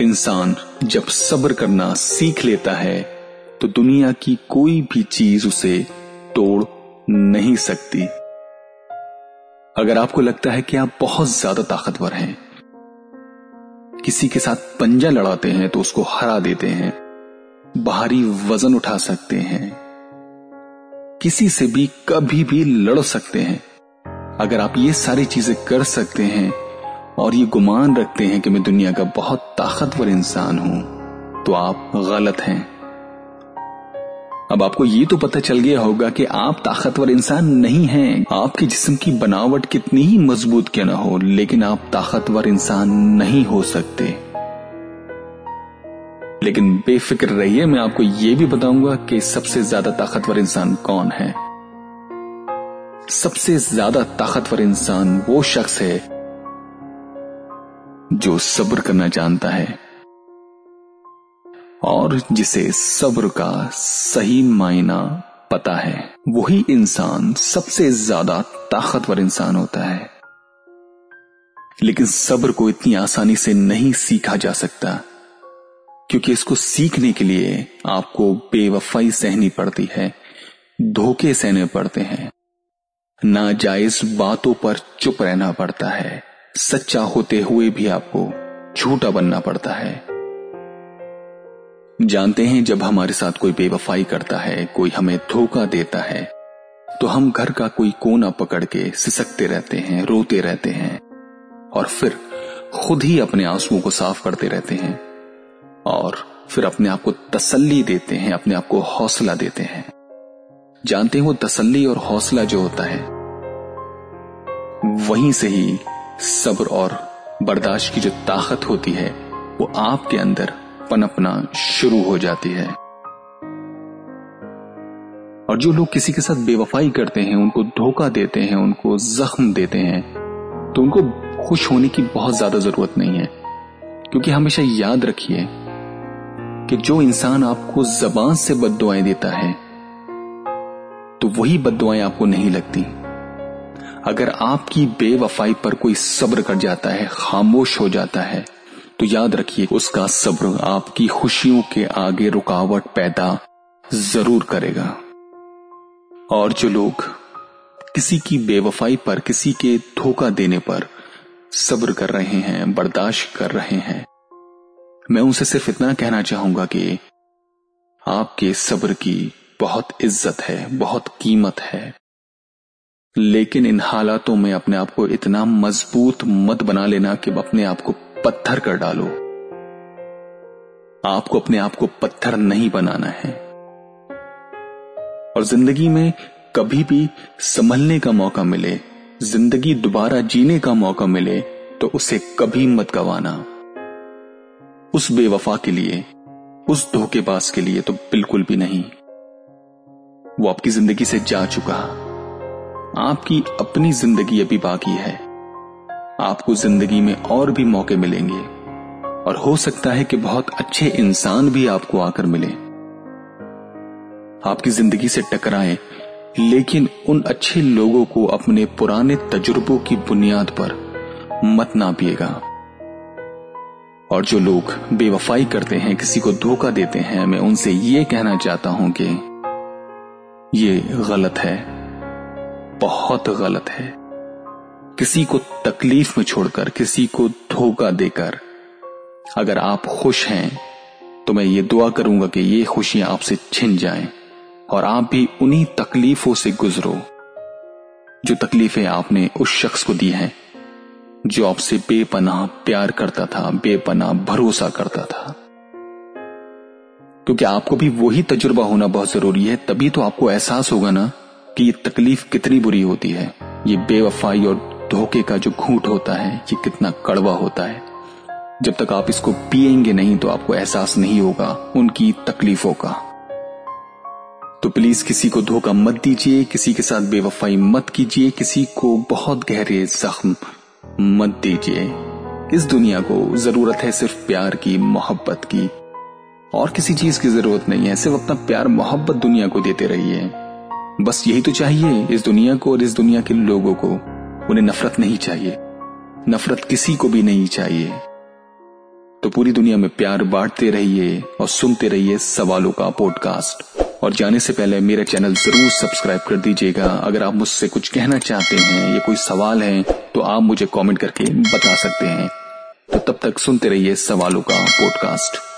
इंसान जब सब्र करना सीख लेता है तो दुनिया की कोई भी चीज़ उसे तोड़ नहीं सकती। अगर आपको लगता है कि आप बहुत ज़्यादा ताकतवर हैं, किसी के साथ पंजा लड़ाते हैं तो उसको हरा देते हैं, बाहरी वज़न उठा सकते हैं, किसी से भी कभी भी लड़ सकते हैं। अगर आप ये सारी चीज़ें कर सकते हैं और ये गुमान रखते हैं कि मैं दुनिया का बहुत ताकतवर इंसान हूँ। तो आप गलत हैं। अब आपको ये तो पता चल गया होगा कि आप ताकतवर इंसान नहीं हैं। आपके जिस्म की बनावट कितनी ही मज़बूत क्यों ना हो, लेकिन आप ताकतवर इंसान नहीं हो सकते। लेकिन बेफिक्र रहिए, मैं आपको यह भी बताऊँगा कि सबसे ज़्यादा ताकतवर इंसान कौन है। सबसे ज़्यादा ताकतवर इंसान वो शख्स है जो सब्र करना जानता है और जिसे सब्र का सही मायना पता है, वही इंसान सबसे ज़्यादा ताकतवर इंसान होता है। लेकिन सब्र को इतनी आसानी से नहीं सीखा जा सकता, क्योंकि इसको सीखने के लिए आपको बेवफाई सहनी पड़ती है, धोखे सहने पड़ते हैं। नाजायज बातों पर चुप रहना पड़ता है। सच्चा होते हुए भी आपको झूठा बनना पड़ता है। जानते हैं, जब हमारे साथ कोई बेवफाई करता है, कोई हमें धोखा देता है तो हम घर का कोई कोना पकड़ के सिसकते रहते हैं, रोते रहते हैं, और फिर खुद ही अपने आंसुओं को साफ़ करते रहते हैं, और फिर अपने आप को तसल्ली देते हैं, अपने आप को हौसला देते हैं। जानते हैं वो तसल्ली और हौसला जो होता है, वहीं से ही सब्र और बर्दाश्त की जो ताकत होती है, वो आपके अंदर पनपना शुरू हो जाती है। और जो लोग किसी के साथ बेवफाई करते हैं, उनको धोखा देते हैं, उनको जख्म देते हैं तो उनको खुश होने की बहुत ज़्यादा ज़रूरत नहीं है। क्योंकि हमेशा याद रखिए कि जो इंसान आपको जबान से बददुआएँ देता है तो वही बददुआएँ आपको नहीं लगती। अगर आपकी बेवफाई पर कोई सब्र कर जाता है, खामोश हो जाता है तो याद रखिए, उसका सब्र आपकी खुशियों के आगे रुकावट पैदा ज़रूर करेगा। और जो लोग किसी की बेवफाई पर, किसी के धोखा देने पर सब्र कर रहे हैं, बर्दाश्त कर रहे हैं, मैं उनसे सिर्फ़ इतना कहना चाहूँगा कि आपके सब्र की बहुत इज़्ज़त है, बहुत कीमत है। लेकिन इन हालातों में अपने आप को इतना मज़बूत मत बना लेना कि अपने आप को पत्थर कर डालो। आपको अपने आप को पत्थर नहीं बनाना है। और ज़िंदगी में कभी भी संभलने का मौका मिले, ज़िंदगी दोबारा जीने का मौका मिले तो उसे कभी मत गवाना। उस बेवफा के लिए, उस धोखेबाज के लिए तो बिल्कुल भी नहीं। वो आपकी ज़िंदगी से जा चुका। आपकी अपनी ज़िंदगी अभी बाकी है। आपको ज़िंदगी में और भी मौके मिलेंगे। और हो सकता है कि बहुत अच्छे इंसान भी आपको आकर मिले। आपकी ज़िंदगी से टकराएँ, लेकिन उन अच्छे लोगों को अपने पुराने तजुर्बों की बुनियाद पर मत नापिएगा। और जो लोग बेवफाई करते हैं, किसी को धोखा देते हैं, मैं उनसे ये कहना चाहता हूँ कि ये गलत है। बहुत गलत है। किसी को तकलीफ़ में छोड़कर, किसी को धोखा देकर। अगर आप खुश हैं तो मैं ये दुआ करूँगा कि ये खुशियाँ आपसे छिन जाएँ और आप भी उन्हीं तकलीफों से गुजरो, जो तकलीफें आपने उस शख्स को दी हैं, जो आपसे बेपनाह प्यार करता था, बेपनाह भरोसा करता था। क्योंकि आपको भी वही तजुर्बा होना बहुत ज़रूरी है, तभी तो आपको एहसास होगा ना कि ये तकलीफ़ कितनी बुरी होती है। ये बेवफाई और धोखे का जो घूट होता है, ये कितना कड़वा होता है। जब तक आप इसको पिएँगे नहीं तो आपको एहसास नहीं होगा उनकी तकलीफों का। तो प्लीज़ किसी को धोखा मत दीजिए, किसी के साथ बेवफाई मत कीजिए, किसी को बहुत गहरे जख्म मत दीजिए। इस दुनिया को ज़रूरत है सिर्फ़ प्यार की, मोहब्बत की। और किसी चीज़ की ज़रूरत नहीं है, सिर्फ़ अपना प्यार, मोहब्बत दुनिया को देते रहिए। बस यही तो चाहिए इस दुनिया को और इस दुनिया के लोगों को। उन्हें नफरत नहीं चाहिए। नफरत किसी को भी नहीं चाहिए। तो पूरी दुनिया में प्यार बांटते रहिए और सुनते रहिए सवालों का पॉडकास्ट और जाने से पहले मेरा चैनल ज़रूर सब्सक्राइब कर दीजिएगा। अगर आप मुझसे कुछ कहना चाहते हैं या कोई सवाल है तो आप मुझे कमेंट करके बता सकते हैं। तो तब तक सुनते रहिए सवालों का पॉडकास्ट